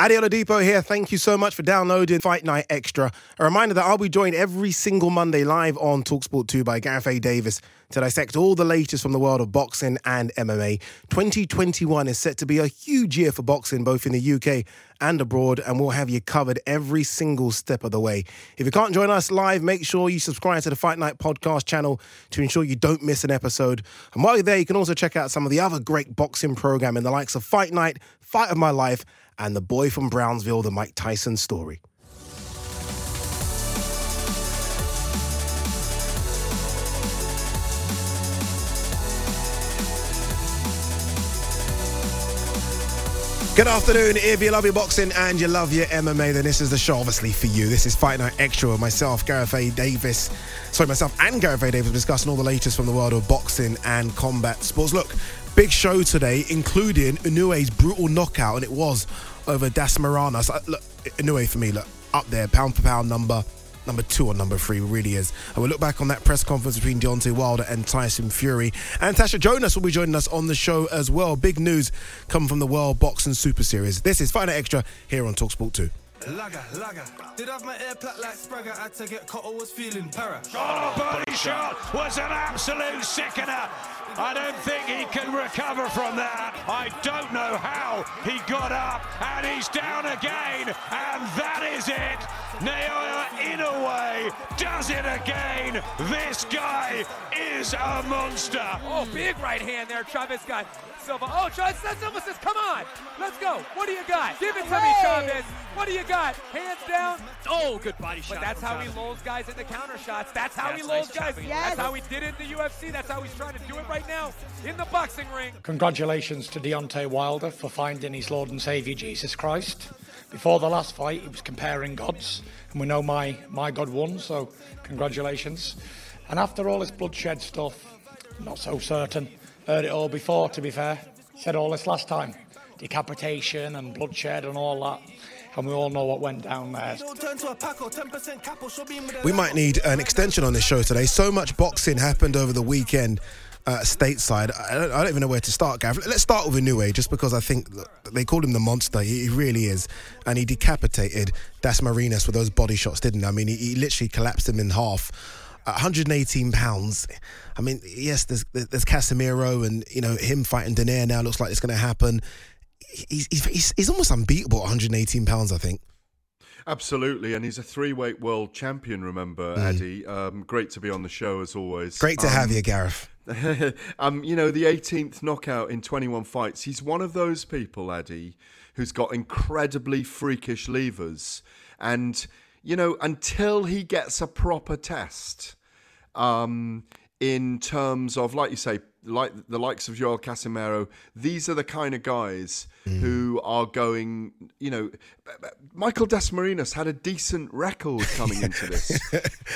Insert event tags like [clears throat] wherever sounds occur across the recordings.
Adi Oladipo here. Thank you so much for downloading Fight Night Extra. A reminder that I'll be joined every single Monday live on Talksport 2 by Gareth A. Davis to dissect all the latest from the world of boxing and MMA. 2021 is set to be a huge year for boxing, both in the UK and abroad, and we'll have you covered every single step of the way. If you can't join us live, make sure you subscribe to the Fight Night podcast channel to ensure you don't miss an episode. And while you're there, you can also check out some of the other great boxing programming, the likes of Fight Night, Fight of My Life, and The Boy from Brownsville, the Mike Tyson story. Good afternoon. If you love your boxing and you love your MMA, then this is the show, obviously, for you. This is Fight Night Extra with myself, Gareth A. Davis. Sorry, myself and Gareth A. Davis discussing all the latest from the world of boxing and combat sports. Look, big show today, including Inoue's brutal knockout, and it was over Dasmariñas. So, uh, look, Inoue for me, look, up there, pound for pound number number two or number three really is. And we'll look back on that press conference between Deontay Wilder and Tyson Fury. And Tasha Jonas will be joining us on the show as well. Big news coming from the World Boxing Super Series. This is Fight Night Extra here on Talksport 2. Lager, lager. Did have my air plat like Spragger, had to get caught, was feeling para. Oh, body shot was an absolute sickener. I don't think he can recover from that. I don't know how he got up, and he's down again, and that is it. Naoya Inoue does it again. This guy is a monster. Oh, big right hand there, Chavez got Silva. Oh, Chavez Silva says, come on, let's go. What do you got? Give it to me, Chavez. What do you got? Hands down. Oh, good body shot. But that's how he lulls guys into counter shots. That's how he lulls guys. That's how he did it in the UFC. That's how he's trying to do it right now in the boxing ring. Congratulations to Deontay Wilder for finding his Lord and Saviour Jesus Christ. Before the last fight, he was comparing gods, and we know my, my God won, so congratulations. And after all this bloodshed stuff, not so certain. Heard it all before, to be fair. Said all this last time. Decapitation and bloodshed and all that. And we all know what went down there. We might need an extension on this show today. So much boxing happened over the weekend. Uh, stateside, I don't, I don't, even know where to start, Gav. Let's start with a Inoue, just because I think they called him the monster. He, he really is, and he decapitated Dasmariñas with those body shots, didn't he? I mean, he, he literally collapsed him in half. 118 pounds. I mean, yes, there's there's Casimero and you know him fighting Donaire now looks like it's going to happen. He's, he's he's almost unbeatable at 118 pounds, I think. Absolutely, and he's a three-weight world champion. Remember, mm. Addy. Um, great to be on the show as always. Great to um, have you, Gareth. [laughs] um, you know, the 18th knockout in 21 fights. He's one of those people, Addy, who's got incredibly freakish levers, and you know, until he gets a proper test, um, in terms of, like you say, like the likes of Joel Casimero, these are the kind of guys mm. who are going. You know, Michael Dasmariñas had a decent record [laughs] coming into this.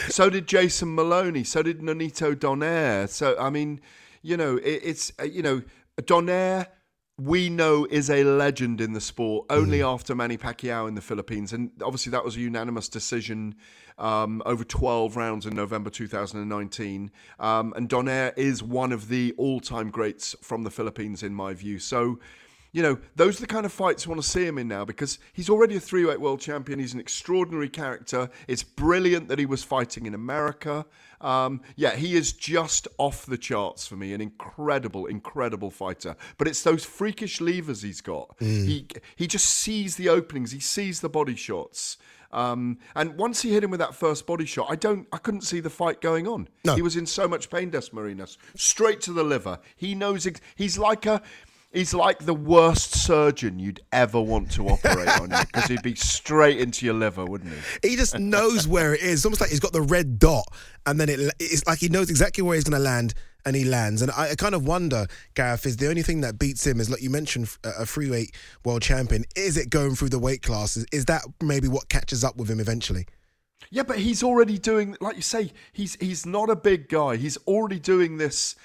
so did Jason Moloney. So did Nonito Donaire. So I mean, you know, it, it's uh, you know Donaire we know is a legend in the sport only mm. after Manny Pacquiao in the Philippines. And obviously, that was a unanimous decision um, over 12 rounds in November 2019. Um, and Donaire is one of the all time greats from the Philippines, in my view. So, you know, those are the kind of fights I want to see him in now because he's already a three weight world champion. He's an extraordinary character. It's brilliant that he was fighting in America. Um, yeah, he is just off the charts for me. An incredible, incredible fighter. But it's those freakish levers he's got. Mm. He he just sees the openings. He sees the body shots. Um, and once he hit him with that first body shot, I don't, I couldn't see the fight going on. No. He was in so much pain, Dasmariñas, straight to the liver. He knows ex- he's like a, he's like the worst surgeon you'd ever want to operate on you because he'd be straight into your liver, wouldn't he? He just knows where it is. It's almost like he's got the red dot, and then it, it's like he knows exactly where he's going to land, and he lands. And I, I kind of wonder, Gareth, is the only thing that beats him is like you mentioned, a free weight world champion. Is it going through the weight classes? Is that maybe what catches up with him eventually? Yeah, but he's already doing, like you say, he's he's not a big guy. He's already doing this.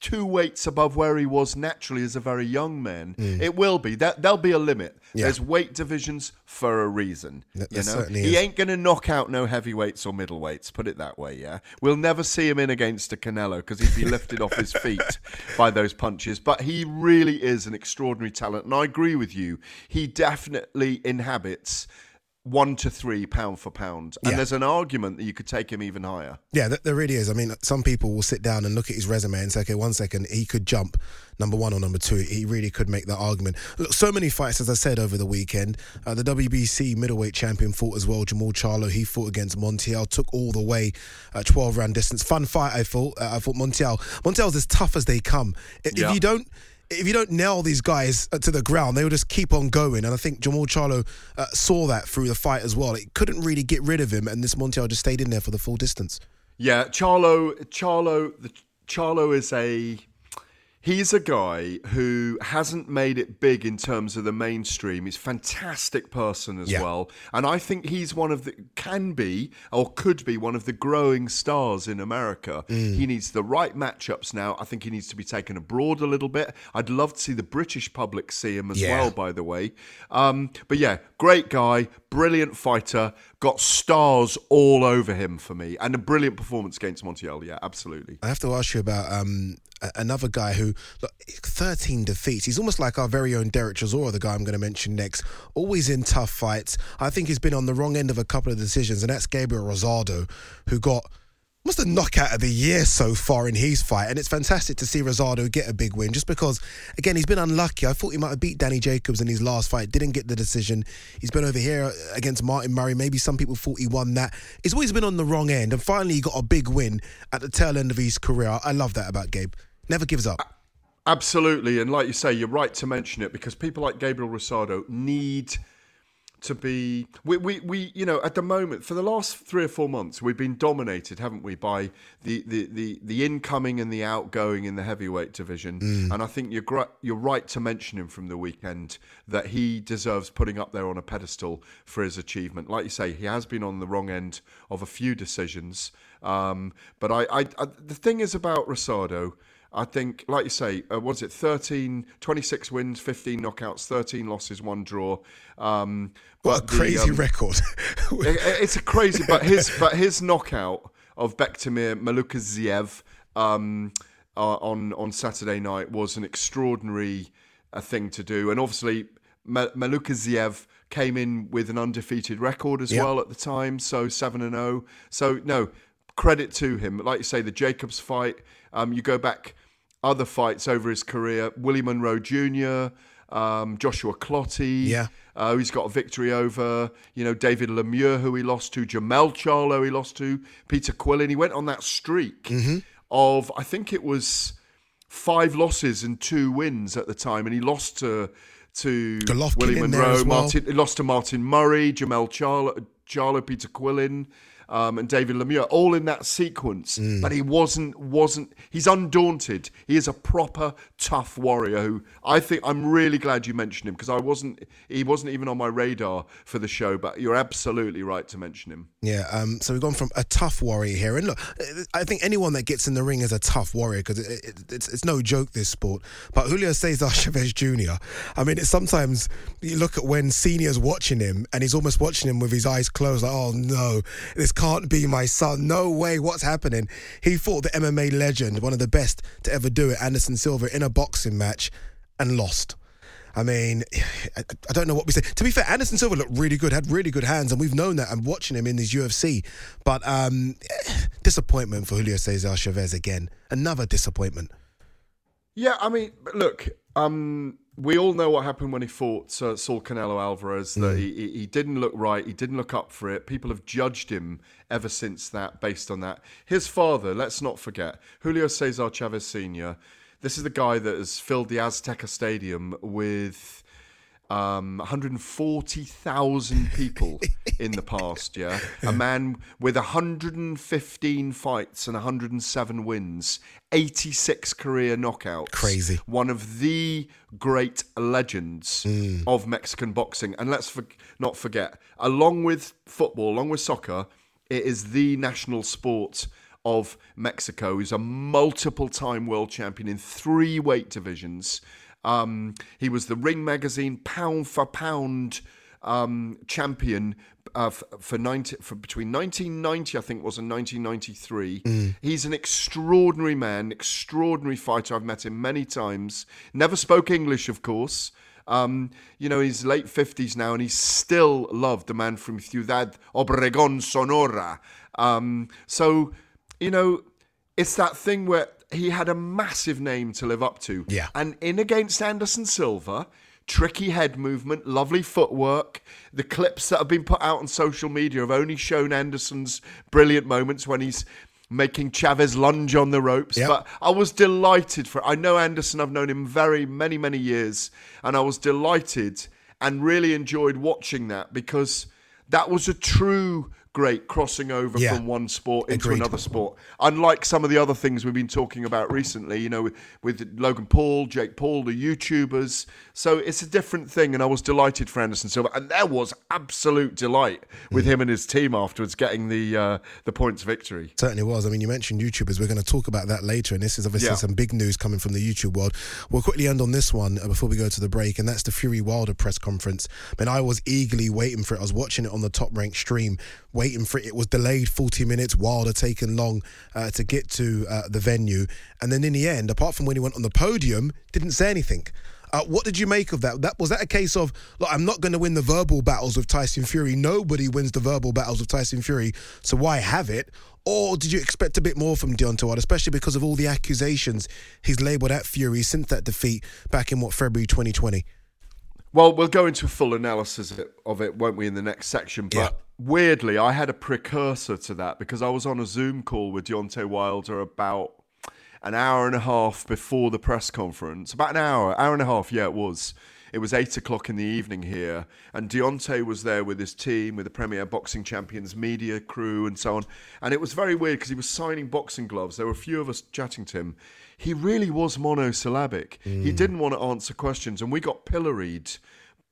Two weights above where he was naturally as a very young man. It will be that there'll be a limit. Mm. Yeah. There's weight divisions for a reason. Th- you know, he is. ain't gonna knock out no heavyweights or middleweights. Put it that way. Yeah, we'll never see him in against a Canelo because he'd be lifted off his feet [laughs] by those punches. But he really is an extraordinary talent, and I agree with you. He definitely inhabits one to three pound for pound, and Yeah. there's an argument that you could take him even higher. Yeah, there really is. I mean, some people will sit down and look at his resume and say, okay, one second, he could jump number one or number two. He really could make that argument. Look, so many fights, as I said, over the weekend. Uh, the WBC middleweight champion fought as well. Jermall Charlo, he fought against Montiel, took all the way, uh, 12 round distance. Fun fight, I thought. Uh, I thought Montiel. Montiel's as tough as they come. If Yeah. you don't. If you don't nail these guys uh, to the ground, they will just keep on going. And I think Jermall Charlo uh, saw that through the fight as well. It couldn't really get rid of him, and this Montiel just stayed in there for the full distance. Yeah, Charlo, Charlo, the Charlo is a. He's a guy who hasn't made it big in terms of the mainstream. He's a fantastic person as Yeah. well, and I think he's one of the can be or could be one of the growing stars in America. He needs the right matchups now. I think he needs to be taken abroad a little bit. I'd love to see the British public see him as Yeah. well. By the way, um, but yeah, great guy, brilliant fighter, got stars all over him for me, and a brilliant performance against Montiel. Yeah, absolutely. I have to ask you about um, another guy who, look, 13 defeats. He's almost like our very own Derek Chisora, the guy I'm going to mention next. Always in tough fights. I think he's been on the wrong end of a couple of decisions, and that's Gabriel Rosado, who got almost a knockout of the year so far in his fight. And it's fantastic to see Rosado get a big win just because, again, he's been unlucky. I thought he might have beat Danny Jacobs in his last fight, didn't get the decision. He's been over here against Martin Murray. Maybe some people thought he won that. He's always been on the wrong end. And finally, he got a big win at the tail end of his career. I love that about Gabe. Never gives up. Absolutely, and like you say, you're right to mention it because people like Gabriel Rosado need to be. We, we, we, you know, at the moment, for the last three or four months, we've been dominated, haven't we, by the the the, the incoming and the outgoing in the heavyweight division. And I think you're gr- you're right to mention him from the weekend that he deserves putting up there on a pedestal for his achievement. Like you say, he has been on the wrong end of a few decisions. Um, but I, I, I, the thing is about Rosado. I think, like you say, uh, was it 13, 26 wins, 15 knockouts, 13 losses, one draw. Um, What a the, crazy um, record. [laughs] it- it's a crazy, but his but his knockout of Bektemir Melikuziev um, uh, on on Saturday night was an extraordinary uh, thing to do, and obviously Ma- Melikuziev came in with an undefeated record as Yeah. well at the time, so seven and zero. So no credit to him. Like you say, the Jacobs fight. Um, you go back other fights over his career. Willie Monroe Jr., um, Joshua Clottey. Yeah. Uh, he's got a victory over, you know, David Lemieux, who he lost to, Jermall Charlo, he lost to, Peter Quillin. He went on that streak Mm-hmm. of, I think it was five losses and two wins at the time, and he lost to to Golovkin Willie Monroe, well. Martin, he lost to Martin Murray, Jermall Charlo, Charlo Peter Quillin. Um, and David Lemieux, all in that sequence, Mm. but he wasn't wasn't. He's undaunted. He is a proper tough warrior. Who I think I'm really glad you mentioned him because I wasn't. He wasn't even on my radar for the show. But you're absolutely right to mention him. Yeah, um, so we've gone from a tough warrior here, and look, I think anyone that gets in the ring is a tough warrior because it, it, it's it's no joke this sport. But Julio Cesar [laughs] Chavez Jr. I mean, it's sometimes you look at when seniors watching him, and he's almost watching him with his eyes closed, like, oh no, this can't be my son. No way, what's happening? He fought the MMA legend, one of the best to ever do it, Anderson Silva, in a boxing match, and lost. I mean, [sighs] I, don't know what we say. To be fair, Anderson Silva looked really good, had really good hands, and we've known that. I'm watching him in his UFC, but um, [sighs] disappointment for Julio Cesar Chavez again. Another disappointment. Yeah, I mean, look, um, we all know what happened when he fought uh, Saul Canelo Alvarez. That he, he he didn't look right. He didn't look up for it. People have judged him ever since that, based on that. His father, let's not forget, Julio Cesar Chavez Sr. This is the guy that has filled the Azteca Stadium with um, 140,000 people [laughs] in the past, yeah? A man with 115 fights and 107 wins, 86 career knockouts. Crazy. One of the great legends of Mexican boxing. And let's for- not forget, along with football, along with soccer, it is the national sport of Mexico. He's a multiple time world champion in three weight divisions. Um, he was the Ring Magazine pound for pound um, champion uh, for 90, for between 1990, I think, it was and 1993. He's an extraordinary man, extraordinary fighter. I've met him many times. Never spoke English, of course. Um, you know, he's late 50s now and he's still loved, the man from Ciudad Obregón, Sonora. Um, so, you know, it's that thing where he had a massive name to live up to. Yeah. And in against Anderson Silva, tricky head movement, lovely footwork. The clips that have been put out on social media have only shown Anderson's brilliant moments when he's making Chavez lunge on the ropes. Yep. But I was delighted for it. I know Anderson, I've known him very many, many years, and I was delighted and really enjoyed watching that because that was a true great crossing over Yeah. from one sport into Agreed. another sport. Unlike some of the other things we've been talking about recently, you know, with, with Logan Paul, Jake Paul, the YouTubers. So it's a different thing, and I was delighted for Anderson Silva, and there was absolute delight with him and his team afterwards getting the uh, the points victory. Certainly was. I mean, you mentioned YouTubers. We're going to talk about that later, and this is obviously Yeah. some big news coming from the YouTube world. We'll quickly end on this one uh, before we go to the break, and that's the Fury Wilder press conference. I mean, I was eagerly waiting for it. I was watching it on the top rank stream, waiting for it. It was delayed 40 minutes. Wilder taking long uh, to get to uh, the venue, and then in the end, apart from when he went on the podium, didn't say anything. Uh, what did you make of that? That was that a case of look, I'm not going to win the verbal battles with Tyson Fury. Nobody wins the verbal battles with Tyson Fury, so why have it? Or did you expect a bit more from Deontay Wilder, especially because of all the accusations he's labelled at Fury since that defeat back in what February 2020? Well, we'll go into a full analysis of it, won't we, in the next section? But Yeah. weirdly, I had a precursor to that because I was on a Zoom call with Deontay Wilder about an hour and a half before the press conference. About an hour, hour and a half, yeah, it was. It was eight o'clock in the evening here, and Deontay was there with his team, with the Premier Boxing Champions media crew, and so on. And it was very weird because he was signing boxing gloves. There were a few of us chatting to him. He really was monosyllabic. He mm. didn't want to answer questions, and we got pilloried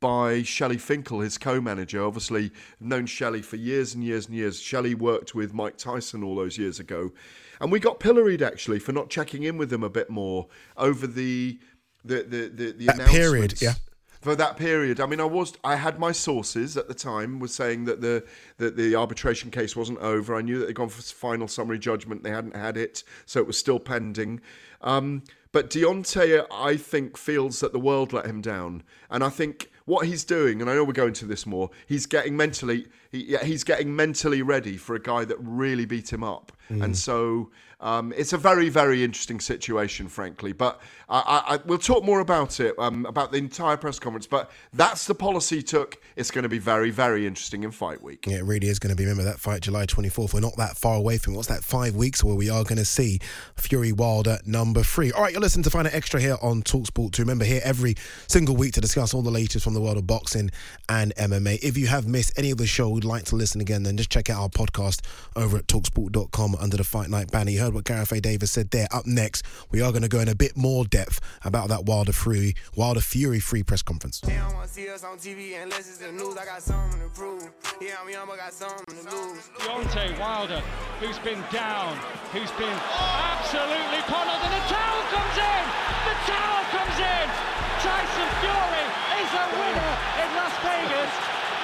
by Shelly Finkel, his co-manager. Obviously, I've known Shelly for years and years and years. Shelly worked with Mike Tyson all those years ago, and we got pilloried actually for not checking in with him a bit more over the the the the, the That period, yeah. For that period, I mean, I was I had my sources at the time was saying that the that the arbitration case wasn't over. I knew that they'd gone for final summary judgment. They hadn't had it, so it was still pending. Um, but Deontay, I think, feels that the world let him down, and I think what he's doing, and I know we're going to this more. He's getting mentally, he, yeah, he's getting mentally ready for a guy that really beat him up, and so um, it's a very, very interesting situation, frankly. But I, I, we'll talk more about it, um, about the entire press conference. But that's the policy he took. It's going to be very, very interesting in fight week. Yeah, it really is going to be. Remember that fight, July 24th. We're not that far away from it. What's that, five weeks where we are going to see Fury Wilder number three. All right, you're listening to Fight Night Extra here on Talksport 2. Remember, here every single week to discuss all the latest from the world of boxing and MMA. If you have missed any of the show, would like to listen again, then just check out our podcast over at talksport.com under the Fight Night banner. You heard what Gareth A. Davis said there. Up next, we are going to go in a bit more depth about that Wilder Fury, Wilder Fury free press conference. They don't wanna see us on TV unless it's the news. I got something to prove. Yeah, I'm young, but got something to lose. Deontay Wilder, who's been down, who's been absolutely ponned, and the towel comes in! The towel comes in! Tyson Fury is a winner in Las Vegas!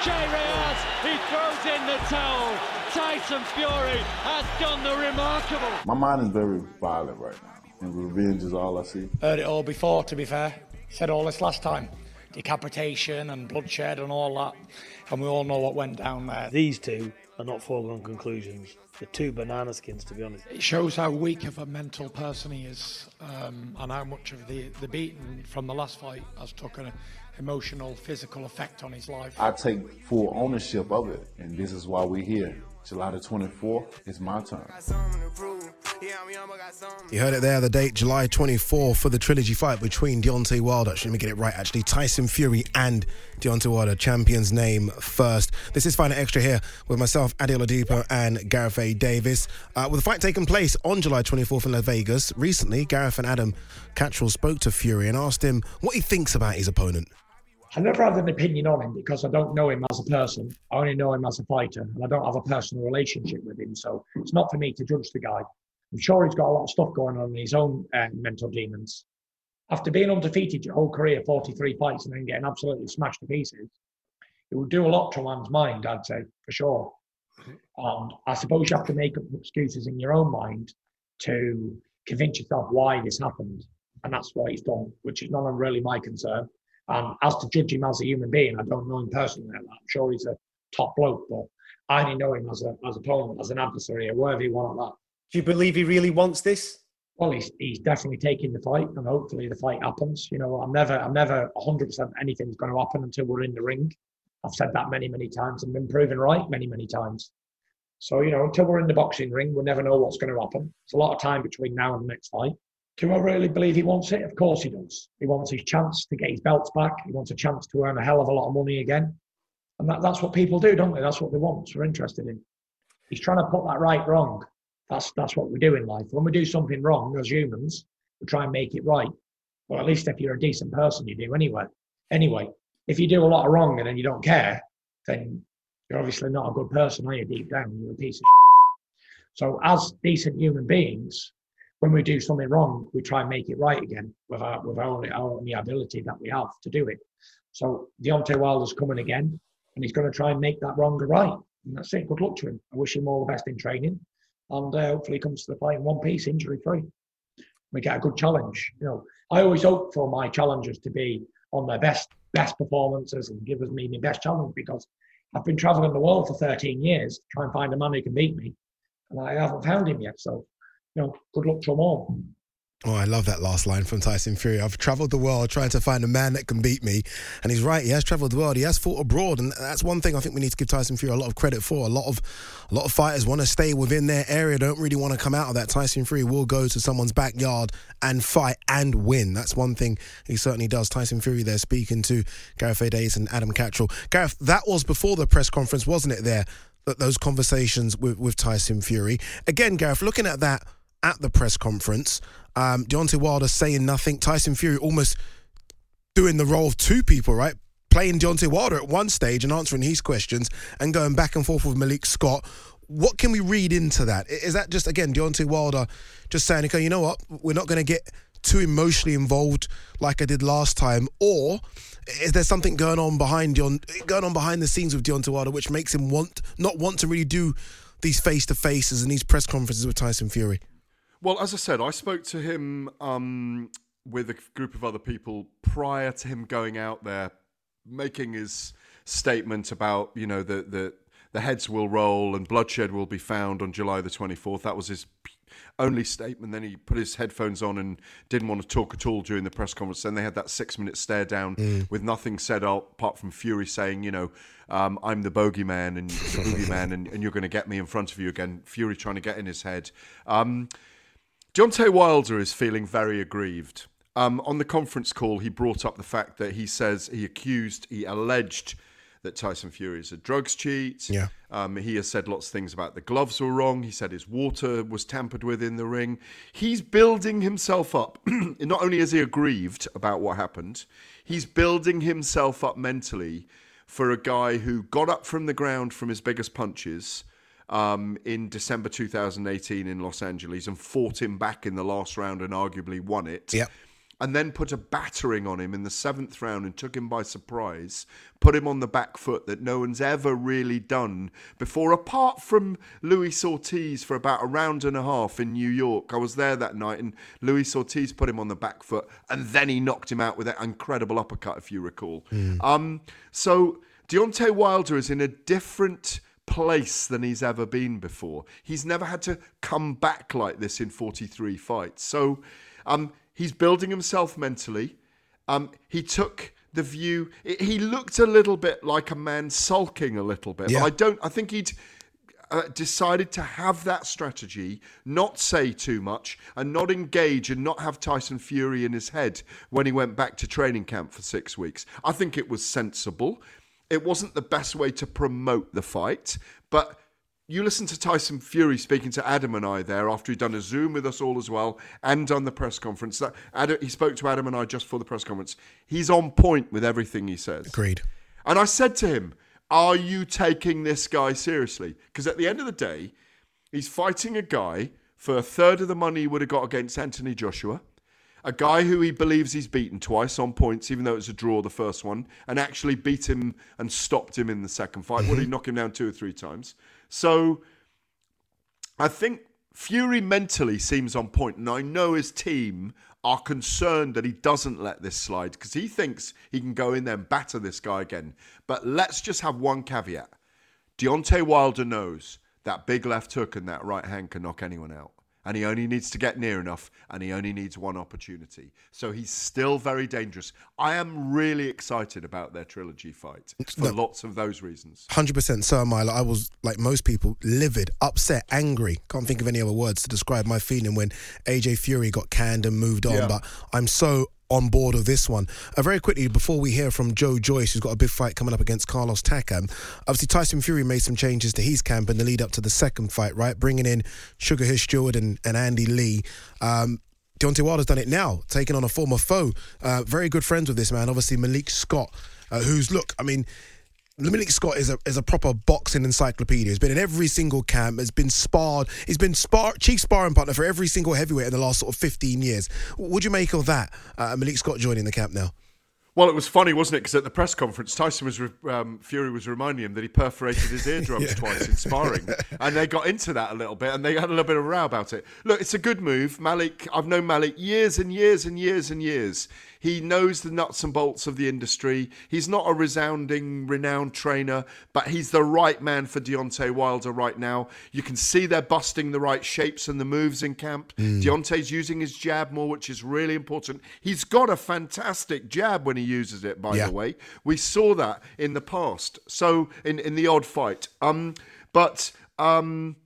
Jay Reyes, he throws in the towel. Tyson Fury has done the remarkable. My mind is very violent right now, and revenge is all I see. Heard it all before, to be fair. Said all this last time. decapitation and bloodshed and all that. And we all know what went down there. These two are not foregone conclusions. The two banana skins, to be honest. It shows how weak of a mental person he is um, and how much of the, the beating from the last fight has taken an emotional, physical effect on his life. I take full ownership of it, and this is why we're here. July the 24th is my turn. You heard it there, the date, July 24 for the trilogy fight between Deontay Wilder. Actually, let me get it right, actually. Tyson Fury and Deontay Wilder, champion's name first. This is Fight Night Extra here with myself, Adi Oladipo, and Gareth A. Davis. Uh, with the fight taking place on July 24th in Las Vegas, recently, Gareth and Adam Catterall spoke to Fury and asked him what he thinks about his opponent. I never had an opinion on him because I don't know him as a person. I only know him as a fighter, and I don't have a personal relationship with him. So it's not for me to judge the guy. I'm sure he's got a lot of stuff going on in his own uh, mental demons. After being undefeated your whole career, 43 fights, and then getting absolutely smashed to pieces, it would do a lot to one's mind, I'd say, for sure. And I suppose you have to make up excuses in your own mind to convince yourself why this happened. And that's what he's done, which is not really my concern. Um, as to judge him as a human being, I don't know him personally. I'm sure he's a top bloke, but I only know him as a as a opponent, as an adversary, a worthy one at that. Do you believe he really wants this? Well, he's he's definitely taking the fight, and hopefully the fight happens. You know, I'm never I'm never 100 percent anything's going to happen until we're in the ring. I've said that many many times and been proven right many many times. So you know, until we're in the boxing ring, we'll never know what's going to happen. It's a lot of time between now and the next fight. Do I really believe he wants it? Of course he does. He wants his chance to get his belts back. He wants a chance to earn a hell of a lot of money again. And that, that's what people do, don't they? That's what they want. We're interested in. He's trying to put that right wrong. That's that's what we do in life. When we do something wrong as humans, we try and make it right. Well, at least if you're a decent person, you do anyway. Anyway, if you do a lot of wrong and then you don't care, then you're obviously not a good person, are you? Deep down, you're a piece of. Shit. So, as decent human beings, when we do something wrong, we try and make it right again with our with our only, our only ability that we have to do it. So Deontay Wilder's coming again, and he's going to try and make that wrong right. And that's it. Good luck to him. I wish him all the best in training, and uh, hopefully he comes to the fight in one piece, injury free. We get a good challenge. You know, I always hope for my challengers to be on their best best performances and give us me my best challenge because I've been traveling the world for 13 years to try and find a man who can beat me, and I haven't found him yet. So know, good luck to them all. Oh, I love that last line from Tyson Fury. I've traveled the world trying to find a man that can beat me. And he's right, he has traveled the world. He has fought abroad. And that's one thing I think we need to give Tyson Fury a lot of credit for. A lot of a lot of fighters want to stay within their area, don't really want to come out of that. Tyson Fury will go to someone's backyard and fight and win. That's one thing he certainly does. Tyson Fury there speaking to Gareth A. Davis and Adam Catterall. Gareth, that was before the press conference, wasn't it, there? Those conversations with, with Tyson Fury. Again, Gareth, looking at that at the press conference. Um, Deontay Wilder saying nothing. Tyson Fury almost doing the role of two people, right? Playing Deontay Wilder at one stage and answering his questions and going back and forth with Malik Scott. What can we read into that? Is that just, again, Deontay Wilder just saying, okay, you know what? We're not going to get too emotionally involved like I did last time? Or is there something going on behind Deont- going on behind the scenes with Deontay Wilder which makes him want not want to really do these face to faces and these press conferences with Tyson Fury? Well, as I said, I spoke to him um, with a group of other people prior to him going out there, making his statement about you know the the the heads will roll and bloodshed will be found on July the twenty fourth. That was his only statement. Then he put his headphones on and didn't want to talk at all during the press conference. Then they had that six minute stare down mm. with nothing said apart from Fury saying, you know, um, I'm the bogeyman and the [laughs] boogeyman and, and, you're going to get me in front of you again. Fury trying to get in his head. Um, Deontay Wilder is feeling very aggrieved. Um, on the conference call, he brought up the fact that he says he accused, he alleged that Tyson Fury is a drugs cheat. Yeah. Um, he has said lots of things about the gloves were wrong. He said his water was tampered with in the ring. He's building himself up. [clears throat] Not only is he aggrieved about what happened, he's building himself up mentally for a guy who got up from the ground from his biggest punches um, in December 2018 in Los Angeles and fought him back in the last round and arguably won it. And then put a battering on him in the seventh round and took him by surprise, put him on the back foot that no one's ever really done before, apart from Luis Ortiz for about a round and a half in New York. I was there that night, and Luis Ortiz put him on the back foot, and then he knocked him out with that incredible uppercut, if you recall. Um, so Deontay Wilder is in a different place than he's ever been before. He's never had to come back like this in 43 fights. So um, he's building himself mentally. Um, he took the view. He looked a little bit like a man sulking a little bit. Yeah. I don't. I think he'd. Uh, decided to have that strategy, not say too much, and not engage and not have Tyson Fury in his head when he went back to training camp for six weeks. I think it was sensible. It wasn't the best way to promote the fight, but you listen to Tyson Fury speaking to Adam and I there after he'd done a Zoom with us all as well and done the press conference. That Adam, he spoke to Adam and I just for the press conference. He's on point with everything he says. Agreed. And I said to him, Are you taking this guy seriously? Because at the end of the day, he's fighting a guy for a third of the money he would have got against Anthony Joshua. A guy who he believes he's beaten twice on points, even though it was a draw the first one, and actually beat him and stopped him in the second fight. Would he mm-hmm. knock him down two or three times? So I think Fury mentally seems on point, and I know his team are concerned that he doesn't let this slide because he thinks he can go in there and batter this guy again. But let's just have one caveat: Deontay Wilder knows that big left hook and that right hand can knock anyone out. And he only needs to get near enough, and he only needs one opportunity. So he's still very dangerous. I am really excited about their trilogy fight for No. lots of those reasons. Hundred percent. So am I. Like, I was like most people, livid, upset, angry. Can't think of any other words to describe my feeling when AJ Fury got canned and moved on. Yeah. But I'm so on board of this one. Uh, very quickly, before we hear from Joe Joyce, who's got a big fight coming up against Carlos Takam, obviously Tyson Fury made some changes to his camp in the lead up to the second fight, right? Bringing in SugarHill Steward and, and Andy Lee. Um, Deontay Wilder's done it now, taking on a former foe. Uh, very good friends with this man, obviously Malik Scott, uh, who's look, I mean, Malik Scott is a is a proper boxing encyclopedia. He's been in every single camp. Has been sparred. He's been spar chief sparring partner for every single heavyweight in the last sort of fifteen years. What would you make of that? Uh, Malik Scott joining the camp now. Well, it was funny, wasn't it? Because at the press conference, Tyson was re- um, Fury was reminding him that he perforated his [laughs] eardrums twice in sparring, [laughs] and they got into that a little bit, and they had a little bit of a row about it. Look, it's a good move, Malik. I've known Malik years and years and years and years. He knows the nuts and bolts of the industry. He's not a resounding, renowned trainer, but he's the right man for Deontay Wilder right now. You can see they're busting the right shapes and the moves in camp. Deontay's using his jab more, which is really important. He's got a fantastic jab when he uses it, by Yeah. the way. We saw that in the past. So in, in the odd fight. Um, but um,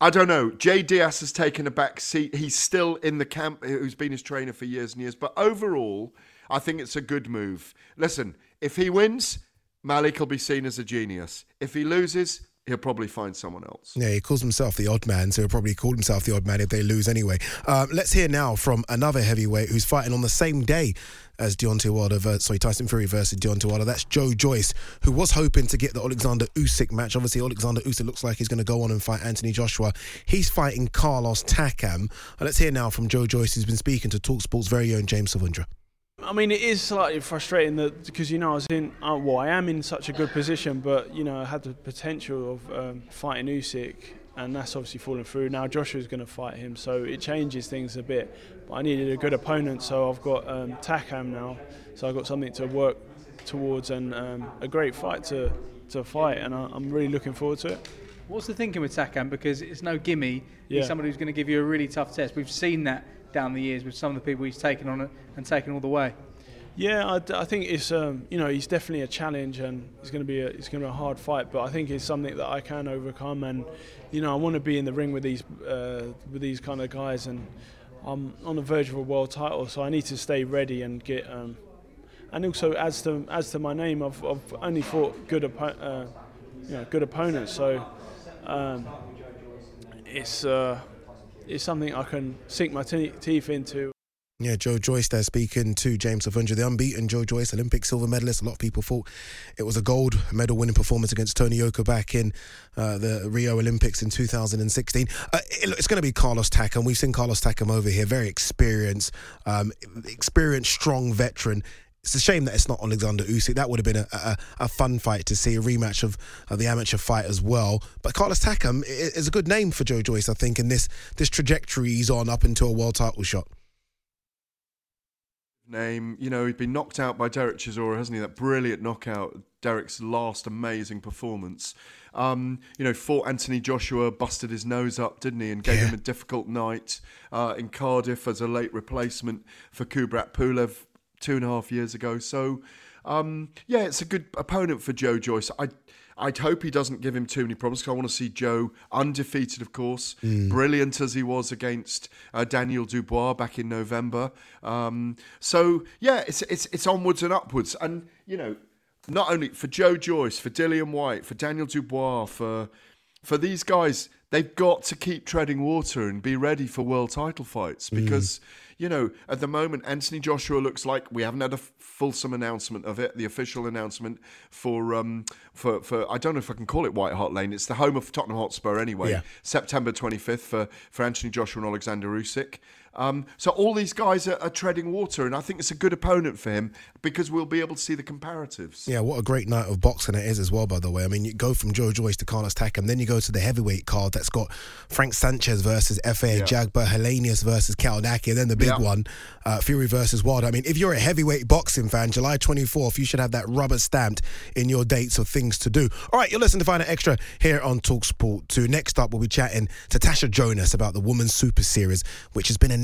I don't know. Jay Deas has taken a back seat. He's still in the camp, who's been his trainer for years and years. But overall, I think it's a good move. Listen, if he wins, Malik will be seen as a genius. If he loses, he'll probably find someone else. Yeah, he calls himself the odd man, so he'll probably call himself the odd man if they lose anyway. Um, let's hear now from another heavyweight who's fighting on the same day as Deontay Wilder, sorry, Tyson Fury versus Deontay Wilder. That's Joe Joyce, who was hoping to get the Alexander Usyk match. Obviously, Alexander Usyk looks like he's going to go on and fight Anthony Joshua. He's fighting Carlos Takam. Uh, let's hear now from Joe Joyce, who's been speaking to Talksport's very own James Savundra. I mean, it is slightly frustrating that because you know I was in, uh, well, I am in such a good position, but you know I had the potential of um, fighting Usyk, and that's obviously fallen through. Now Joshua's going to fight him, so it changes things a bit. But I needed a good opponent, so I've got um, Takam now, so I've got something to work towards and um, a great fight to to fight, and I, I'm really looking forward to it. What's the thinking with Takam? Because it's no gimme. Yeah. He's somebody who's going to give you a really tough test. We've seen that down the years with some of the people he's taken on and taken all the way. Yeah, I, think it's um, you know he's definitely a challenge and it's going to be a, it's going to be a hard fight, but I think it's something that I can overcome and you know I want to be in the ring with these uh, with these kind of guys and I'm on the verge of a world title, so I need to stay ready and get um, and also as to as to my name, I've, I've only fought good oppo- uh, you know good opponents, so um, it's uh, it's something I can sink my te- teeth into. Yeah, Joe Joyce there speaking to James Savundra, the unbeaten Joe Joyce, Olympic silver medalist. A lot of people thought it was a gold medal winning performance against Tony Yoka back in uh, the Rio Olympics in 2016. Uh, it, it's going to be Carlos Takam. We've seen Carlos Takam over here, very experienced, um, experienced, strong veteran. It's a shame that it's not Alexander Usyk. That would have been a, a, a fun fight to see, a rematch of, of the amateur fight as well. But Carlos Takam is a good name for Joe Joyce, I think, in this this trajectory he's on up into a world title shot name. You know, he'd been knocked out by Derek Chisora, hasn't he? That brilliant knockout, Derek's last amazing performance. Um, you know, fought Anthony Joshua, busted his nose up, didn't he? And gave yeah. him a difficult night uh, in Cardiff as a late replacement for Kubrat Pulev two and a half years ago. So, um, yeah, it's a good opponent for Joe Joyce. I I'd hope he doesn't give him too many problems because I want to see Joe undefeated, of course, mm. brilliant as he was against uh, Daniel Dubois back in November. Um, so yeah, it's it's it's onwards and upwards, and you know, not only for Joe Joyce, for Dillian Whyte, for Daniel Dubois, for for these guys, they've got to keep treading water and be ready for world title fights mm. because. Mm you know, at the moment, Anthony Joshua looks like we haven't had a fulsome announcement of it, the official announcement for um for for I don't know if I can call it White Hart Lane. It's the home of Tottenham Hotspur anyway. Yeah. September 25th for for Anthony Joshua and Alexander Usyk. Um, so all these guys are, are, treading water, and I think it's a good opponent for him because we'll be able to see the comparatives. Yeah, what a great night of boxing it is as well. By the way, I mean you go from Joe Joyce to Carlos Takam, then you go to the heavyweight card that's got Frank Sanchez versus Fa yeah. Ajagba, Helenius versus Kownacki, and then the big yeah. one, uh, Fury versus Wilder. I mean, if you're a heavyweight boxing fan, July 24th, you should have that rubber stamped in your dates of things to do. All right, you're listening to Night Extra here on Talksport 2. Next up, we'll be chatting to Tasha Jonas about the Women's Super Series, which has been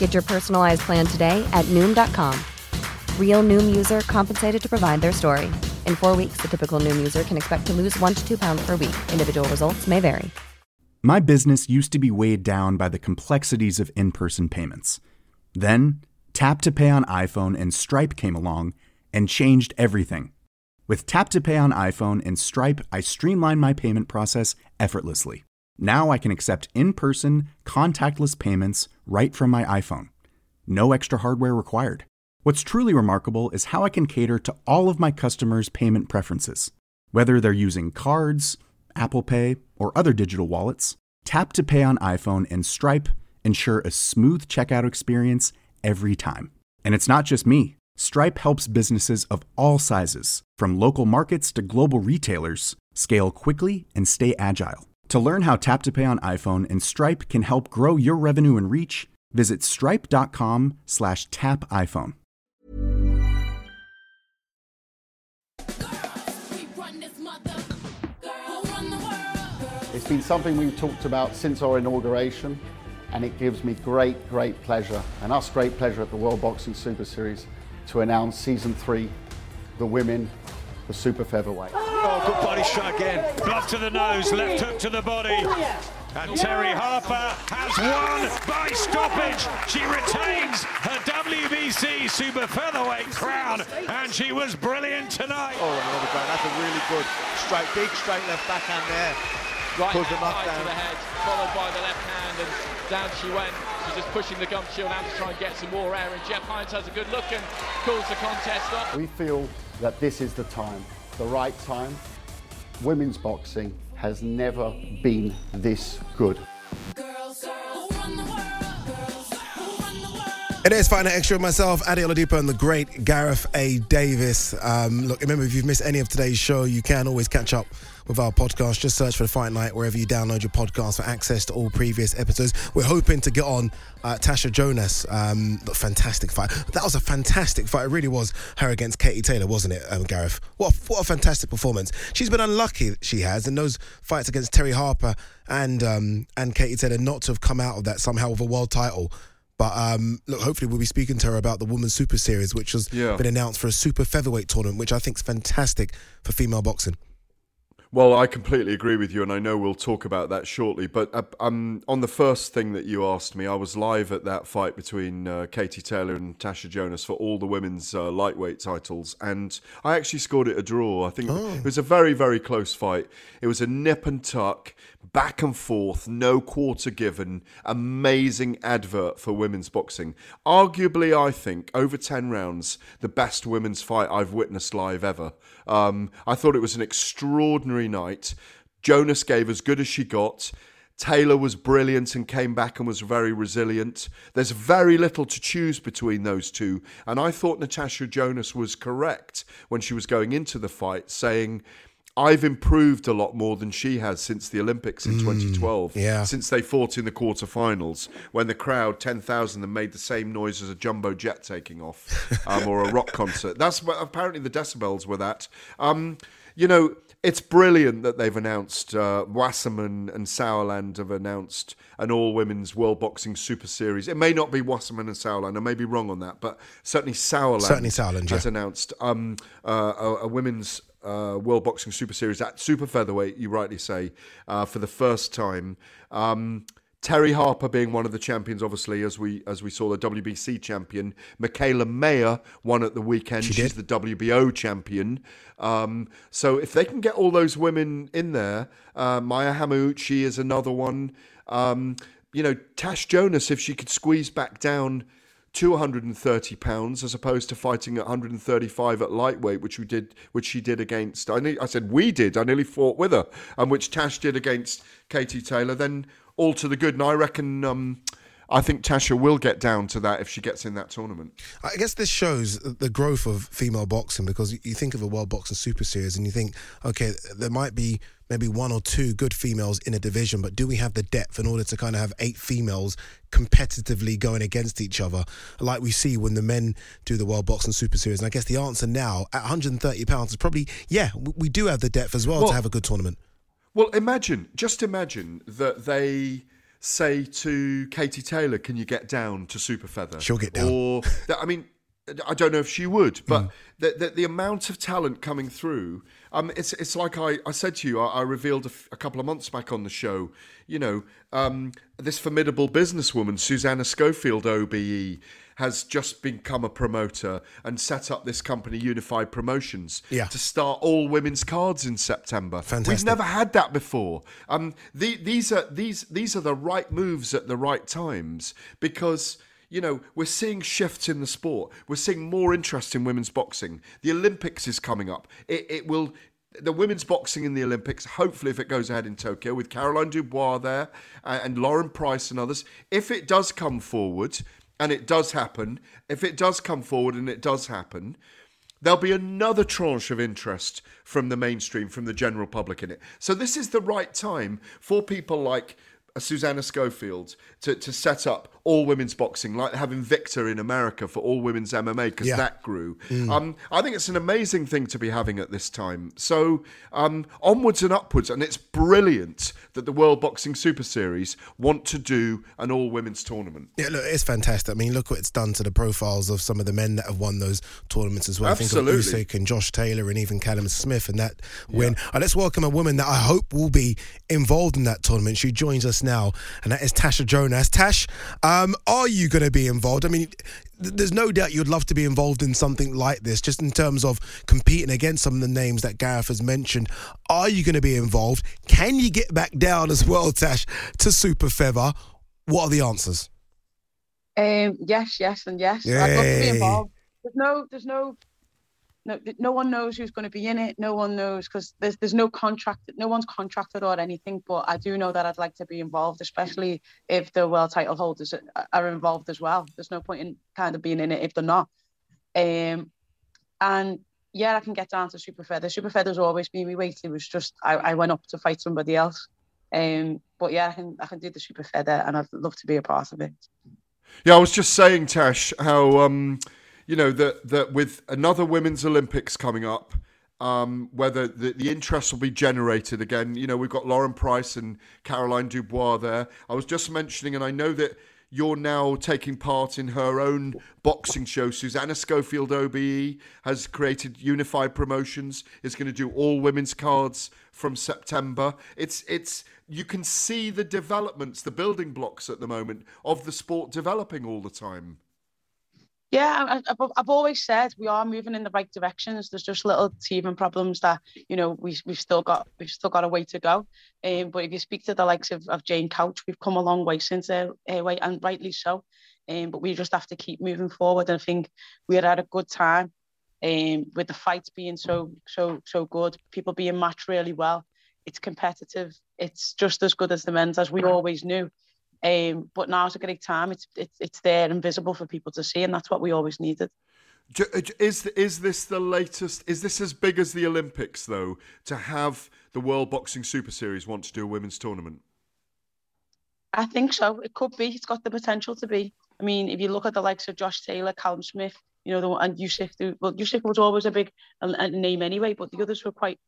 Get your personalized plan today at noom.com. Real noom user compensated to provide their story. In four weeks, the typical noom user can expect to lose one to two pounds per week. Individual results may vary. My business used to be weighed down by the complexities of in person payments. Then, Tap to Pay on iPhone and Stripe came along and changed everything. With Tap to Pay on iPhone and Stripe, I streamlined my payment process effortlessly. Now I can accept in person, contactless payments right from my iPhone. No extra hardware required. What's truly remarkable is how I can cater to all of my customers' payment preferences. Whether they're using cards, Apple Pay, or other digital wallets, Tap to Pay on iPhone and Stripe ensure a smooth checkout experience every time. And it's not just me. Stripe helps businesses of all sizes, from local markets to global retailers, scale quickly and stay agile. To learn how Tap to Pay on iPhone and Stripe can help grow your revenue and reach, visit stripe.com slash tap iPhone. It's been something we've talked about since our inauguration, and it gives me great, great pleasure, and us great pleasure at the World Boxing Super Series to announce season three, the women the super featherweight. Oh, good body shot again. Blood to the nose, left hook to the body. And Terri Harper has won by stoppage. She retains her WBC super featherweight crown, and she was brilliant tonight. Oh, another ground. That's a really good straight, big straight left backhand there. Right Pulls hand right to the head, followed by the left hand, and down she went. She's just pushing the gum shield out to try and get some more air, and Jeff Hinds has a good look and calls the contest off. We feel that this is the time, the right time. Women's boxing has never been this good. It is Night Extra myself, Adi Oladipo, and the great Gareth A. Davis. Um, look, remember, if you've missed any of today's show, you can always catch up with our podcast. Just search for the Fight Night wherever you download your podcast for access to all previous episodes. We're hoping to get on uh, Tasha Jonas. Um, fantastic fight. That was a fantastic fight. It really was her against Katie Taylor, wasn't it, um, Gareth? What a, what a fantastic performance. She's been unlucky, she has, in those fights against Terri Harper and um, and Katie Taylor not to have come out of that somehow with a world title. But um, look, hopefully we'll be speaking to her about the Women's Super Series, which has Yeah. been announced for a super featherweight tournament, which I think is fantastic for female boxing. Well, I completely agree with you, and I know we'll talk about that shortly. But uh, um, on the first thing that you asked me, I was live at that fight between uh, Katie Taylor and Tasha Jonas for all the women's uh, lightweight titles, and I actually scored it a draw. I think it was a very, very close fight. It was a nip and tuck, back and forth, no quarter given. Amazing advert for women's boxing. Arguably, I think over ten rounds, the best women's fight I've witnessed live ever. Um, I thought it was an extraordinary night. Jonas gave as good as she got. Taylor was brilliant and came back and was very resilient. There's very little to choose between those two. And I thought Natasha Jonas was correct when she was going into the fight, saying, I've improved a lot more than she has since the Olympics in 2012. yeah. Since they fought in the quarterfinals, when the crowd, 10,000 of them, made the same noise as a jumbo jet taking off [laughs] um, or a rock concert. That's what apparently the decibels were that. Um, you know, it's brilliant that they've announced, uh, Wasserman and Sauerland have announced an all women's World Boxing Super Series. It may not be Wasserman and Sauerland, I may be wrong on that, but certainly Sauerland, Certainly Sauerland, has yeah. announced um, uh, a, a women's uh, World Boxing Super Series at super featherweight. You rightly say uh, for the first time. Um, Terri Harper being one of the champions, obviously, as we as we saw the WBC champion. Mikaela Mayer won at the weekend. She She's did. the WBO champion. Um, so if they can get all those women in there, uh, Maiva Hamadouche is another one. Um, you know, Tash Jonas, if she could squeeze back down to 130 pounds as opposed to fighting at 135 at lightweight, which we did, which she did against. I, ne- I said we did. I nearly fought with her, and which Tash did against Katie Taylor. Then all to the good. And I reckon. Um, I think Tasha will get down to that if she gets in that tournament. I guess this shows the growth of female boxing because you think of a World Boxing Super Series and you think, okay, there might be maybe one or two good females in a division, but do we have the depth in order to kind of have eight females competitively going against each other, like we see when the men do the World Boxing Super Series? And I guess the answer now at 130 pounds is probably, yeah, we- do have the depth as well, Well- to have a good tournament. Well, imagine, just imagine that they say to Katie Taylor, "Can you get down to super feather?" She'll get down. Or that, I mean, I don't know if she would, but Mm. the, the the amount of talent coming through, um, it's it's like I, I said to you, I, I revealed a, f- a couple of months back on the show. You know, um, this formidable businesswoman, Susanna Schofield, OBE. Has just become a promoter and set up this company, Unified Promotions, Yeah. to start all women's cards in September. We've never had that before. Um, the, these are these these are the right moves at the right times because you know we're seeing shifts in the sport. We're seeing more interest in women's boxing. The Olympics is coming up. It, it will. The women's boxing in the Olympics, hopefully, if it goes ahead in Tokyo with Caroline Dubois there uh, and Lauren Price and others, if it does come forward and it does happen, if it does come forward and it does happen, there'll be another tranche of interest from the mainstream, from the general public in it. So this is the right time for people like uh, Susanna Schofield to, to set up all women's boxing, like having Victor in America for all women's MMA, because Yeah. that grew. Mm. Um, I think it's an amazing thing to be having at this time. So um, onwards and upwards, and it's brilliant that the World Boxing Super Series want to do an all women's tournament. Yeah, look, it's fantastic. I mean, look what it's done to the profiles of some of the men that have won those tournaments as well. Absolutely. Think of Usyk and Josh Taylor and even Callum Smith and that win. Uh, let's welcome a woman that I hope will be involved in that tournament. She joins us now, and that is Tasha Jonas. Tash, um, are you going to be involved? I mean, th- there's no doubt you'd love to be involved in something like this, just in terms of competing against some of the names that Gareth has mentioned. Are you going to be involved? Can you get back down as well, Tash, to Super Feather? What are the answers? Um, yes, yes, and yes. I'd love to be involved. There's no, there's no no, no one knows who's going to be in it. No one knows because there's there's no contract. No one's contracted or anything. But I do know that I'd like to be involved, especially if the world title holders are involved as well. There's no point in kind of being in it if they're not. Um, and yeah, I can get down to super feather. Super feather's always been my weight. It was just I, I went up to fight somebody else. Um, but yeah, I can I can do the super feather, and I'd love to be a part of it. Yeah, I was just saying, Tash, how um, you know that that with another women's Olympics coming up, um, whether the, the interest will be generated again. You know, we've got Lauren Price and Caroline Dubois there. I was just mentioning, and I know that you're now taking part in her own boxing show. Susannah Schofield OBE has created Unified Promotions. Is going to do all women's cards from September. It's it's you can see the developments, the building blocks at the moment of the sport developing all the time. Yeah, I, I've, always said we are moving in the right directions. There's just little teething problems that you know we we've still got we've still got a way to go. Um, but if you speak to the likes of, of Jane Couch, we've come a long way since her way, and rightly so. Um, but we just have to keep moving forward. And I think we're at a good time. Um, with the fights being so so so good, people being matched really well. It's competitive. It's just as good as the men's as we always knew. Um, but now's a great time. It's, it's it's there and visible for people to see, and that's what we always needed. Uh, is is this the latest? Is this as big as the Olympics though? To have the World Boxing Super Series want to do a women's tournament? I think so. It could be. It's got the potential to be. I mean, if you look at the likes of Josh Taylor, Callum Smith, you know, the, and Usyk. Well, Usyk was always a big a name anyway, but the others were quite,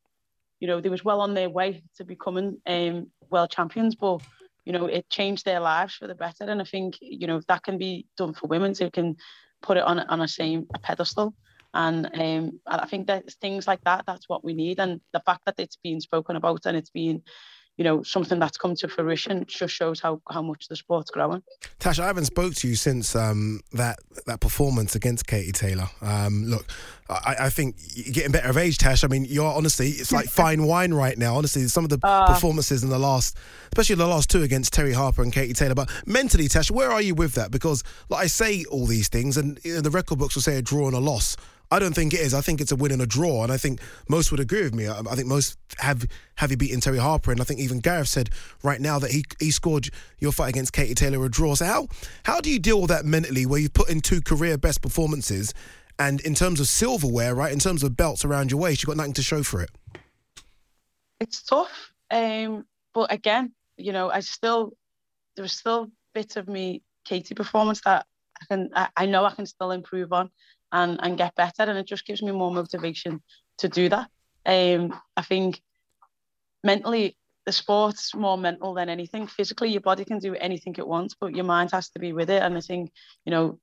you know, they was well on their way to becoming um, world champions. But you know, it changed their lives for the better. And I think, you know, if that can be done for women, so you can put it on on a same a pedestal. And um, I think that things like that, that's what we need. And the fact that it's being spoken about and it's being you know something that's come to fruition just shows how, how much the sport's growing. Tash, I haven't spoke to you since um, that that performance against Katie Taylor. Um, look, I, I, think you're getting better of age, Tash. I mean, you're honestly, it's like [laughs] fine wine right now. Honestly, some of the uh, performances in the last, especially the last two against Terri Harper and Katie Taylor. But mentally, Tash, where are you with that? Because like I say all these things, and you know, the record books will say a draw and a loss. I don't think it is. I think it's a win and a draw, and I think most would agree with me. I, I think most have have you beaten Terri Harper, and I think even Gareth said right now that he he scored your fight against Katie Taylor a draw. So how how do you deal with that mentally, where you've put in two career best performances, and in terms of silverware, right, in terms of belts around your waist, you've got nothing to show for it. It's tough, um, but again, you know, I still there's still bits of me Katie performance that I can I, I know I can still improve on and, and get better. And it just gives me more motivation to do that. Um, I think mentally, the sport's more mental than anything. Physically, your body can do anything it wants, but your mind has to be with it. And I think, you know,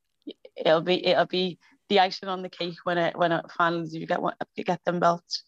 it'll be it'll be the icing on the cake when it when it finally you get you get them belts.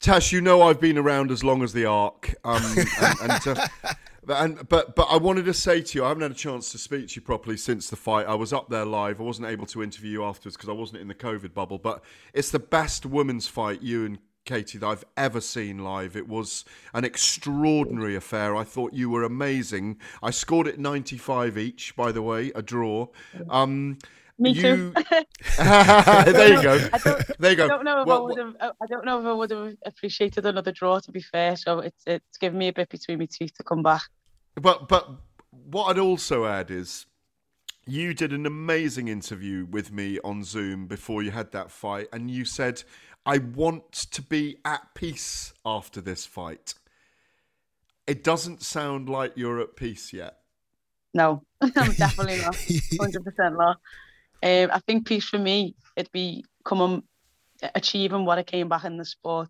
Tash, you know I've been around as long as the Ark, um, and, and to, [laughs] and, but but I wanted to say to you, I haven't had a chance to speak to you properly since the fight. I was up there live. I wasn't able to interview you afterwards because I wasn't in the COVID bubble. But it's the best women's fight you and Katie that I've ever seen live. It was an extraordinary affair. I thought you were amazing. I scored it 95 each, by the way, a draw. Um, me you... too. [laughs] [laughs] there you go. there you go. I don't know if well, I would have. I don't know if I would have appreciated another draw. To be fair, so it's it's given me a bit between my teeth to come back. But but what I'd also add is you did an amazing interview with me on Zoom before you had that fight, and you said, "I want to be at peace after this fight." It doesn't sound like you're at peace yet. No, [laughs] I'm definitely not. Hundred percent not. Um, I think peace for me, it'd be coming, achieving what I came back in the sport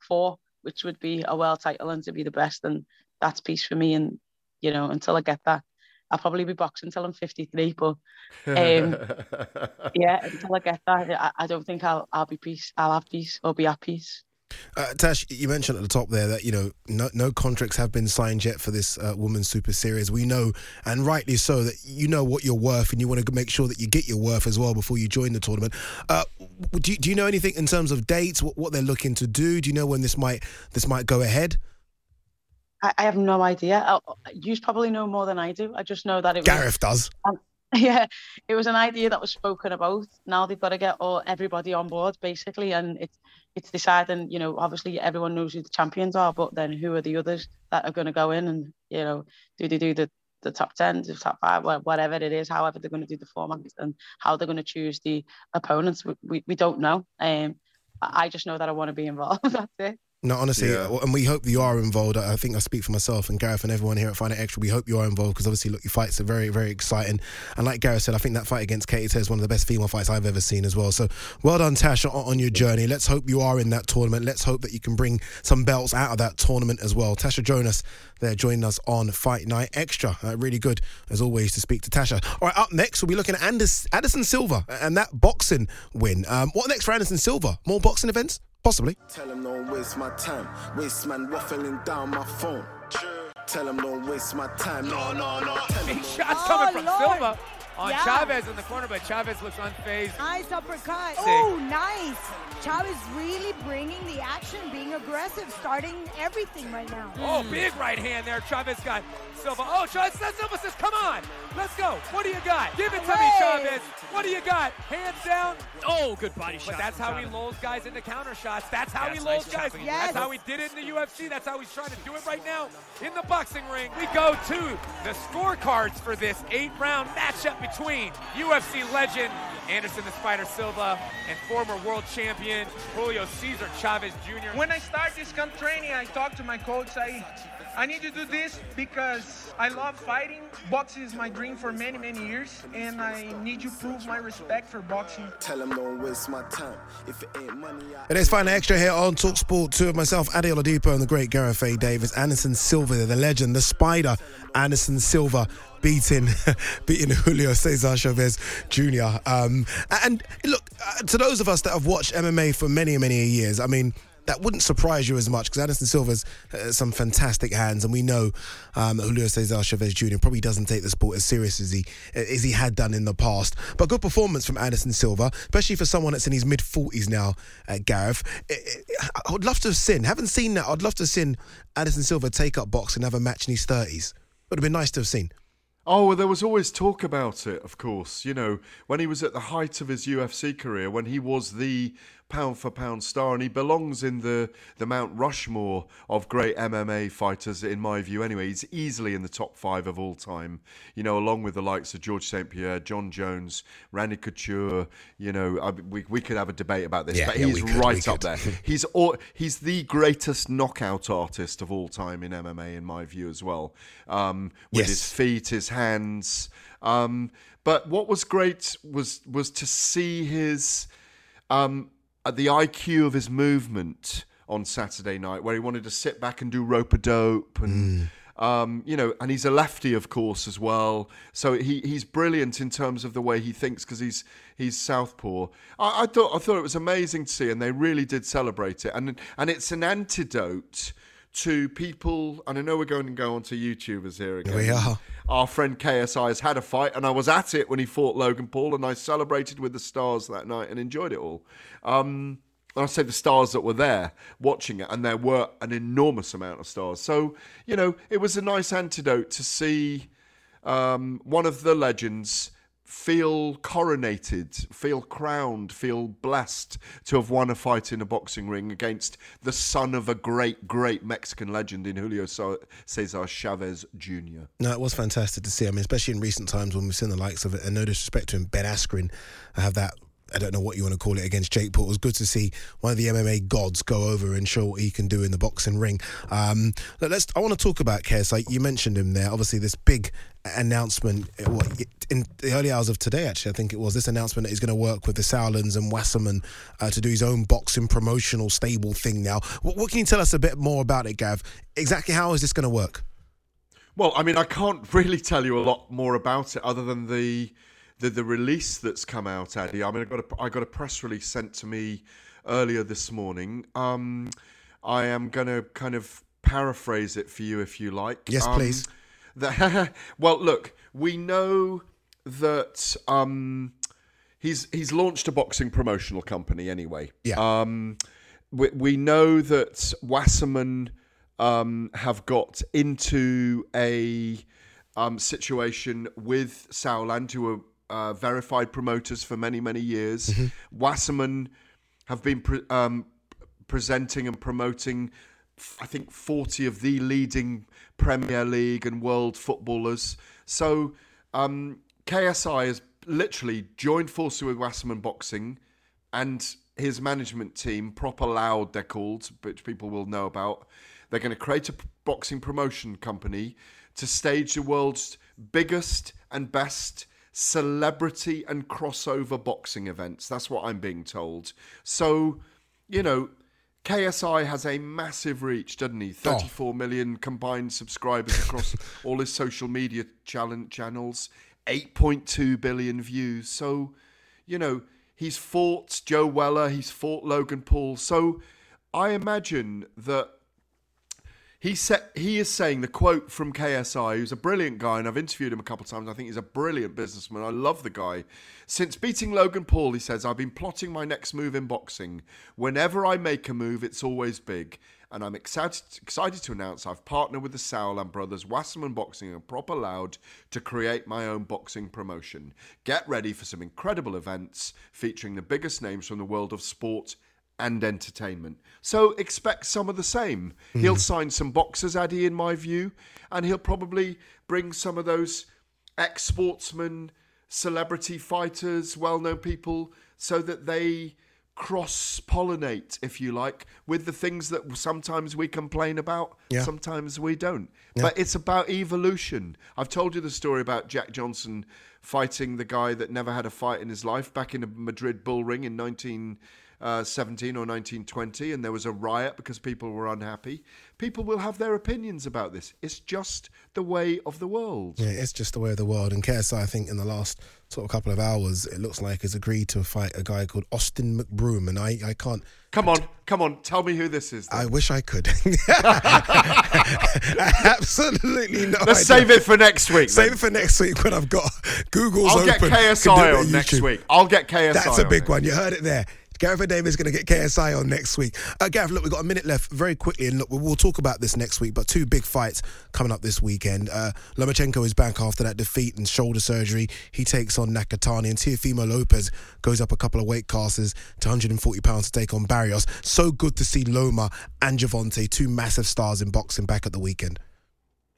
for, which would be a world title and to be the best. And that's peace for me. And, you know, until I get that, I'll probably be boxing until I'm 53. But um, [laughs] yeah, until I get that, I, I don't think I'll, I'll be peace. I'll have peace or be at peace. Uh, Tash, you mentioned at the top there that you know no, no contracts have been signed yet for this uh, Women's Super Series. We know, and rightly so, that you know what you're worth, and you want to make sure that you get your worth as well before you join the tournament. Uh, do, you, do you know anything in terms of dates? What, what they're looking to do? Do you know when this might this might go ahead? I, I have no idea. you probably know more than I do. I just know that it. Gareth was, does. Um, [laughs] yeah, it was an idea that was spoken about. Now they've got to get all everybody on board basically, and it's it's deciding. You know, obviously everyone knows who the champions are, but then who are the others that are going to go in, and you know, do they do the the top 10, the top five, whatever it is, however they're going to do the format and how they're going to choose the opponents. We, we, we don't know. Um, I just know that I want to be involved. [laughs] That's it. No, honestly, Yeah. and we hope you are involved. I think I speak for myself and Gareth and everyone here at Fight Night Extra. We hope you are involved because obviously, look, your fights are very, very exciting. And like Gareth said, I think that fight against Katie Taylor is one of the best female fights I've ever seen as well. So well done, Tash, on, on your journey. Let's hope you are in that tournament. Let's hope that you can bring some belts out of that tournament as well. Tasha Jonas there joining us on Fight Night Extra. Uh, really good, as always, to speak to Tasha. All right, up next, we'll be looking at Anders, Anderson Silva and that boxing win. Um, what next for Anderson Silva? More boxing events? Possibly. Tell him don't waste my time. Waste man waffling down my phone. Tell him don't waste my time. No, no, no. Tell him Big shots don't- oh, coming from Lord. Silva on Yeah. Chavez in the corner, but Chavez looks unfazed. Nice uppercut. Sick. Oh, nice. Chavez really bringing the action, being aggressive, starting everything right now. Oh, hmm. big right hand there. Chavez got Silva. Oh, Chavez Silva says, come on, let's go. What do you got? Give it to me, Hey. Chavez. What do you got? Hands down. Oh, good body shot. But that's from how he lulls guys into counter shots. That's how Yes, he nice lulls guys. Yes. That's how he did it in the UFC. That's how he's trying to do it right now in the boxing ring. We go to the scorecards for this eight-round matchup between UFC legend Anderson the Spider Silva and former world champion Julio Cesar Chavez Jr. When I start this camp training, I talk to my coach. I, I need to do this because I love fighting. Boxing is my dream for many, many years, and I need to prove my respect for boxing. Tell him don't waste my time. If it ain't money, I It is Fight Night Extra here on Talksport 2 of myself, Adi Oladipo, and the great Gareth A. Davis, Anderson Silva, the legend, the spider, Anderson Silva, beating [laughs] beating Julio Cesar Chavez Jr. Um, and look, uh, to those of us that have watched MMA for many, many years, I mean, that wouldn't surprise you as much because Anderson Silva's uh, some fantastic hands, and we know um, Julio Cesar Chavez Jr. probably doesn't take the sport as serious as he as he had done in the past. But good performance from Anderson Silva, especially for someone that's in his mid forties now. Uh, Gareth, I, I- I would love to have seen. Haven't seen that. I'd love to have seen Anderson Silva take up boxing have a match in his thirties. Would have been nice to have seen. Oh, well, there was always talk about it, of course. You know, when he was at the height of his UFC career, when he was the pound for pound star, and he belongs in the, the Mount Rushmore of great MMA fighters, in my view, anyway. He's easily in the top five of all time, you know, along with the likes of George St. Pierre, Jon Jones, Randy Couture. You know, I, we, we could have a debate about this, Yeah, but yeah, he's could, right up there. [laughs] He's all, he's the greatest knockout artist of all time in MMA, in my view, as well. Um, with Yes. his feet, his hands. Um, but what was great was was to see his um, the IQ of his movement on Saturday night, where he wanted to sit back and do rope a dope and. Um, you know, and he's a lefty, of course, as well. So he, he's brilliant in terms of the way he thinks because he's he's southpaw. I, I thought I thought it was amazing to see, and they really did celebrate it. And and it's an antidote to people. And I know we're going to go onto YouTubers here again. We are. Our friend KSI has had a fight, and I was at it when he fought Logan Paul, and I celebrated with the stars that night and enjoyed it all. Um, and I say the stars that were there watching it, and there were an enormous amount of stars. So, you know, it was a nice antidote to see um, one of the legends feel coronated, feel crowned, feel blessed to have won a fight in a boxing ring against the son of a great, great Mexican legend in Julio Cesar Chavez Jr. No, it was fantastic to see. I mean, especially in recent times when we've seen the likes of it, and no disrespect to him, Ben Askren, have that. I don't know what you want to call it against Jake Paul. It was good to see one of the MMA gods go over and show what he can do in the boxing ring. Um, let- let's. I want to talk about Kes. Like you mentioned him there. Obviously, this big announcement. in the early hours of today, actually, I think it was this announcement that he's going to work with the Sauerlands and Wasserman uh, to do his own boxing promotional stable thing. Now, what, what can you tell us a bit more about it, Gav? Exactly how is this going to work? Well, I mean, I can't [laughs] really tell you a lot more about it other than the the, the release that's come out, Addy. I mean, I got a I got a press release sent to me earlier this morning. Um, I am going to kind of paraphrase it for you, if you like. Yes, Um, please. the- [laughs] well, look, we know that um, he's he's launched a boxing promotional company anyway. Yeah. Um, we, we know that Wasserman um, have got into a um, situation with Sauerland, who are uh, verified promoters for many, many years. Wasserman have been pre- um, presenting and promoting, I think, 40 of the leading Premier League and world footballers. So um, KSI has literally joined forces with Wasserman Boxing and his management team, Proper Loud, they're called, which people will know about. They're going to create a boxing promotion company to stage the world's biggest and best celebrity and crossover boxing events. That's what I'm being told. So, you know, KSI has a massive reach, doesn't he? 34 million combined subscribers across [laughs] all his social media channels, 8.2 billion views. So, you know, he's fought Joe Weller, he's fought Logan Paul. So, I imagine that he said he is saying the quote from KSI, who's a brilliant guy, and I've interviewed him a couple of times. I think he's a brilliant businessman. I love the guy. Since beating Logan Paul, he says, I've been plotting my next move in boxing. Whenever I make a move, it's always big. And I'm excited excited to announce I've partnered with the Sauerland brothers, Wasserman Boxing and Proper Loud to create my own boxing promotion. Get ready for some incredible events featuring the biggest names from the world of sport and entertainment. So expect some of the same. Hmm. He'll sign some boxers, Addy, in my view, and he'll probably bring some of those ex sportsmen, celebrity fighters, well known people, so that they cross pollinate, if you like, with the things that sometimes we complain about, Yeah. sometimes we don't. Yeah. But it's about evolution. I've told you the story about Jack Johnson fighting the guy that never had a fight in his life back in a Madrid bull ring in Uh, 1917 or 1920, and there was a riot because people were unhappy. People will have their opinions about this. It's just the way of the world. Yeah, it's just the way of the world. And KSI, I think, in the last sort of couple of hours, it looks like has agreed to fight a guy called Austin McBroom, and I, I can't. Come on, come on, tell me who this is. I wish I could. [laughs] Absolutely not. Let's idea. save it for next week. Save then. it for next week when I've got Google's I'll get open. KSI Can do it on next week. I'll get KSI That's a big next one. You heard it there. Gareth Davis is going to get KSI on next week. Uh, Gareth, look, we've got a minute left very quickly, and look, we'll, talk about this next week, but two big fights coming up this weekend. Uh, Lomachenko is back after that defeat and shoulder surgery. He takes on Nakatani, and Teofimo Lopez goes up a couple of weight classes to 140 pounds to take on Barrios. So good to see Loma and Gervonta, two massive stars in boxing, back at the weekend.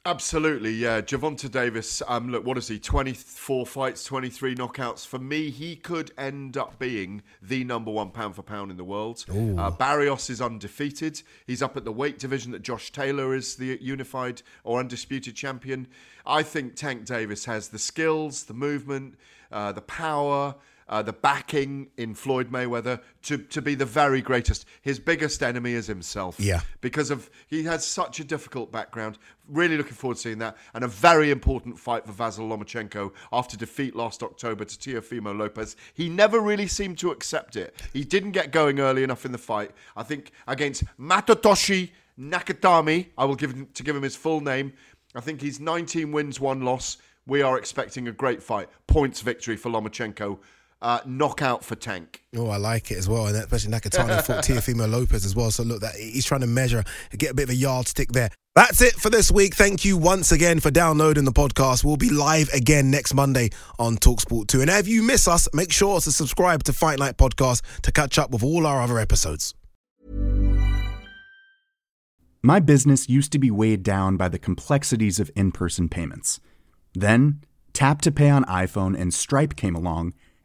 Absolutely, yeah. Gervonta Davis, um, look, what is he? 24 fights, 23 knockouts. For me, he could end up being the number one pound for pound in the world. Uh, Barrios is undefeated. He's up at the weight division that Josh Taylor is the unified or undisputed champion. I think Tank Davis has the skills, the movement, uh, the power. Uh, the backing in Floyd Mayweather to, to be the very greatest. His biggest enemy is himself Yeah. because of he has such a difficult background. Really looking forward to seeing that, and a very important fight for Vasyl Lomachenko after defeat last October to Teofimo Lopez. He never really seemed to accept it. He didn't get going early enough in the fight. I think against Matotoshi Nakatani, I will give him, to give him his full name. I think he's 19 wins, one loss. We are expecting a great fight. Points victory for Lomachenko. Uh, knockout for Tank. Oh, I like it as well, and especially Nakatani fought Teofimo Lopez as well. So look, that he's trying to measure, get a bit of a yardstick there. That's it for this week. Thank you once again for downloading the podcast. We'll be live again next Monday on Talksport 2. And if you miss us, make sure to subscribe to Fight Night Podcast to catch up with all our other episodes. My business used to be weighed down by the complexities of in person payments. Then, Tap to Pay on iPhone and Stripe came along